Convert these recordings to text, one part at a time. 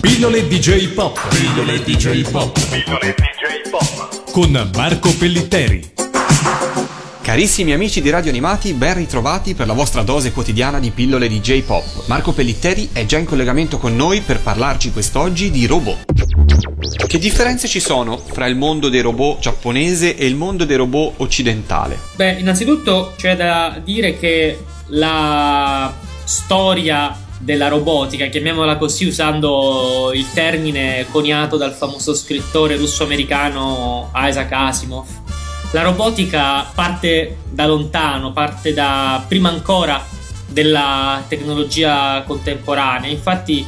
Pillole DJ Pop. Pillole DJ Pop. Pillole DJ Pop. Con Marco Pellitteri. Carissimi amici di Radio Animati, ben ritrovati per la vostra dose quotidiana di pillole di J-Pop. Marco Pellitteri è già in collegamento con noi per parlarci quest'oggi di robot. Che differenze ci sono fra il mondo dei robot giapponese e il mondo dei robot occidentale? Beh, innanzitutto c'è da dire che la storia della robotica, chiamiamola così usando il termine coniato dal famoso scrittore russo-americano Isaac Asimov, la robotica parte da lontano, parte da prima ancora della tecnologia contemporanea. Infatti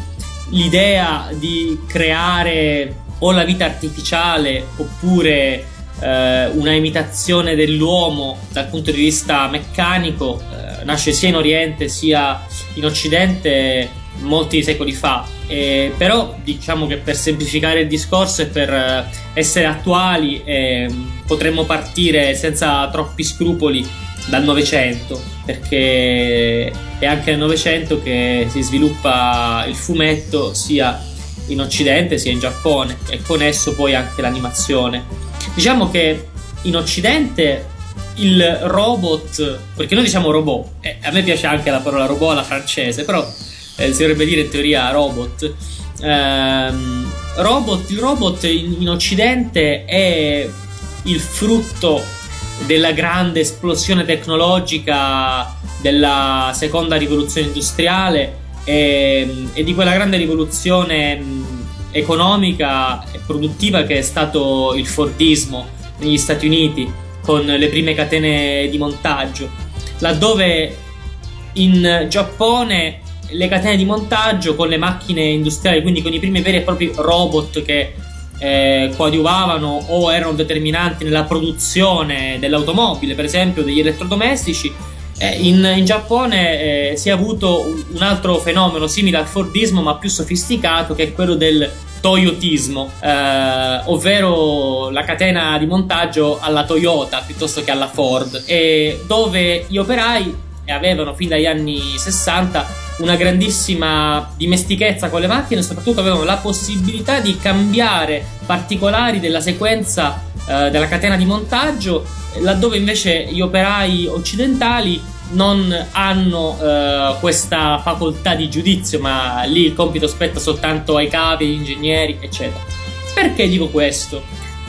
l'idea di creare o la vita artificiale oppure eh, una imitazione dell'uomo dal punto di vista meccanico eh, nasce sia in Oriente sia in Occidente molti secoli fa. Eh, però diciamo che per semplificare il discorso e per eh, essere attuali eh, potremmo partire senza troppi scrupoli dal Novecento, perché è anche nel Novecento che si sviluppa il fumetto sia in Occidente sia in Giappone e con esso poi anche l'animazione. Diciamo che in Occidente il robot, perché noi diciamo robot, eh, a me piace anche la parola robot alla francese, però eh, si dovrebbe dire in teoria robot. Ehm, robot il robot in, in Occidente è il frutto della grande esplosione tecnologica della seconda rivoluzione industriale e, e di quella grande rivoluzione economica e produttiva che è stato il Fordismo negli Stati Uniti con le prime catene di montaggio, laddove in Giappone le catene di montaggio con le macchine industriali, quindi con i primi veri e propri robot che eh, coadiuvavano o erano determinanti nella produzione dell'automobile, per esempio degli elettrodomestici. Eh, in, in, Giappone eh, si è avuto un, altro fenomeno simile al Fordismo, ma più sofisticato, che è quello del Toyotismo, eh, ovvero la catena di montaggio alla Toyota piuttosto che alla Ford, dove gli operai avevano fin dagli anni 60 una grandissima dimestichezza con le macchine e soprattutto avevano la possibilità di cambiare particolari della sequenza eh, della catena di montaggio, laddove invece gli operai occidentali non hanno eh, questa facoltà di giudizio, ma lì il compito spetta soltanto ai capi, agli ingegneri, eccetera. Perché dico questo?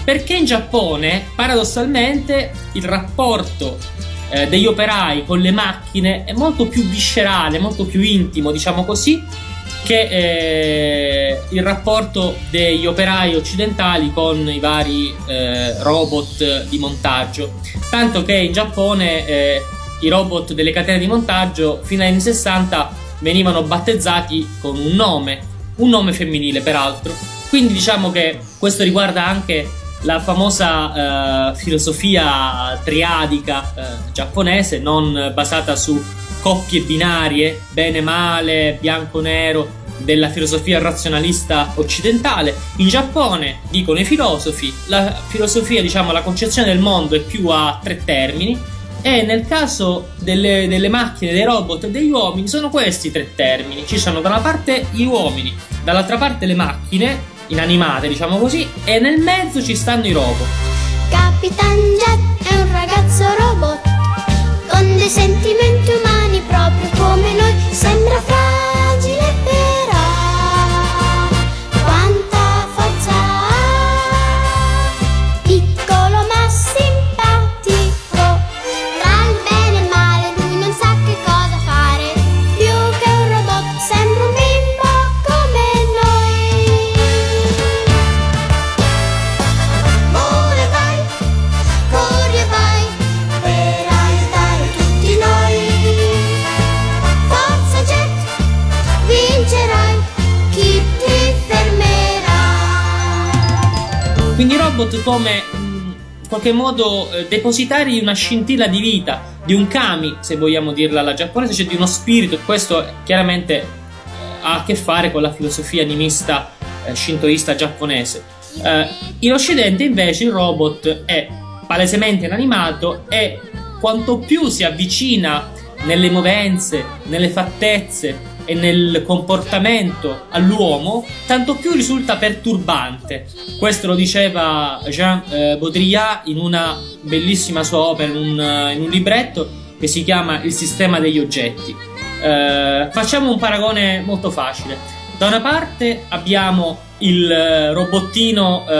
Perché in Giappone, paradossalmente, il rapporto eh, degli operai con le macchine è molto più viscerale, molto più intimo, diciamo così, che eh, il rapporto degli operai occidentali con i vari eh, robot di montaggio. Tanto che in Giappone eh, i robot delle catene di montaggio fino agli anni 60 venivano battezzati con un nome, un nome femminile peraltro. Quindi diciamo che questo riguarda anche la famosa uh, filosofia triadica uh, giapponese, non basata su coppie binarie, bene male, bianco-nero, della filosofia razionalista occidentale. In Giappone, dicono i filosofi, la filosofia, diciamo, la concezione del mondo è più a tre termini. E nel caso delle, delle macchine, dei robot e degli uomini sono questi i tre termini. Ci sono da una parte gli uomini, dall'altra parte le macchine inanimate, diciamo così, e nel mezzo ci stanno i robot. Capitan Jet è un ragazzo Quindi robot come mh, in qualche modo eh, depositari di una scintilla di vita, di un kami, se vogliamo dirla alla giapponese, cioè di uno spirito, questo chiaramente eh, ha a che fare con la filosofia animista eh, shintoista giapponese. Eh, in Occidente invece il robot è palesemente inanimato e quanto più si avvicina nelle movenze, nelle fattezze e nel comportamento all'uomo, tanto più risulta perturbante. Questo lo diceva Jean eh, Baudrillard in una bellissima sua opera, in un, eh, in un libretto che si chiama Il sistema degli oggetti. Eh, facciamo un paragone molto facile. Da una parte abbiamo il eh, robottino, eh,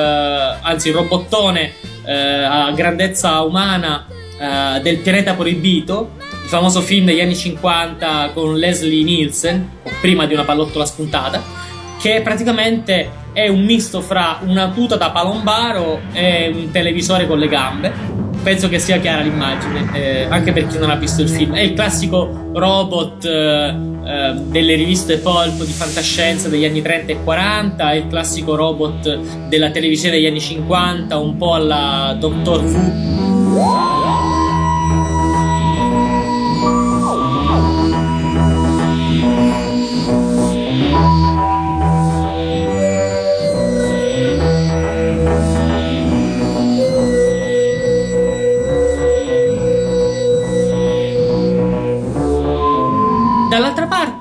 anzi il robottone eh, a grandezza umana del pianeta proibito, famoso film degli anni 50 con Leslie Nielsen, prima di una pallottola spuntata, che praticamente è un misto fra una tuta da palombaro e un televisore con le gambe penso che sia chiara l'immagine, eh, anche per chi non ha visto il film. È il classico robot eh, eh, delle riviste pulp di fantascienza degli anni 30 e 40, è il classico robot della televisione degli anni 50, un po' alla Doctor Who.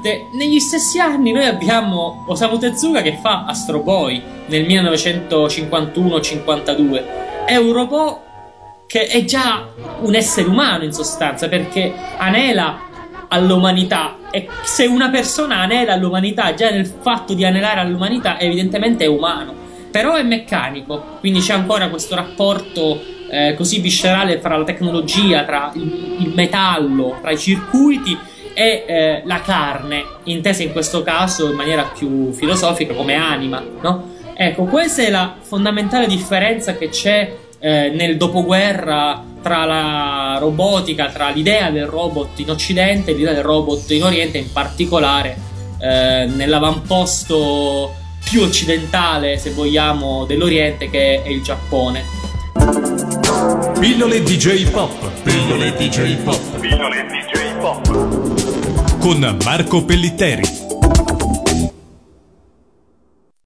Parte, negli stessi anni noi abbiamo Osamu Tezuka che fa Astro Boy nel 1951-52. È un robot che è già un essere umano in sostanza perché anela all'umanità e se una persona anela all'umanità già nel fatto di anelare all'umanità evidentemente è umano però è meccanico quindi c'è ancora questo rapporto eh, così viscerale tra la tecnologia tra il, il metallo tra i circuiti e eh, la carne, intesa in questo caso in maniera più filosofica come anima, no? Ecco, questa è la fondamentale differenza che c'è eh, nel dopoguerra tra la robotica, tra l'idea del robot in Occidente e l'idea del robot in Oriente, in particolare eh, nell'avamposto più occidentale, se vogliamo, dell'Oriente che è il Giappone. Pillole DJ Pop. Pillole DJ Pop. Pillole DJ Pop con Marco Pellitteri.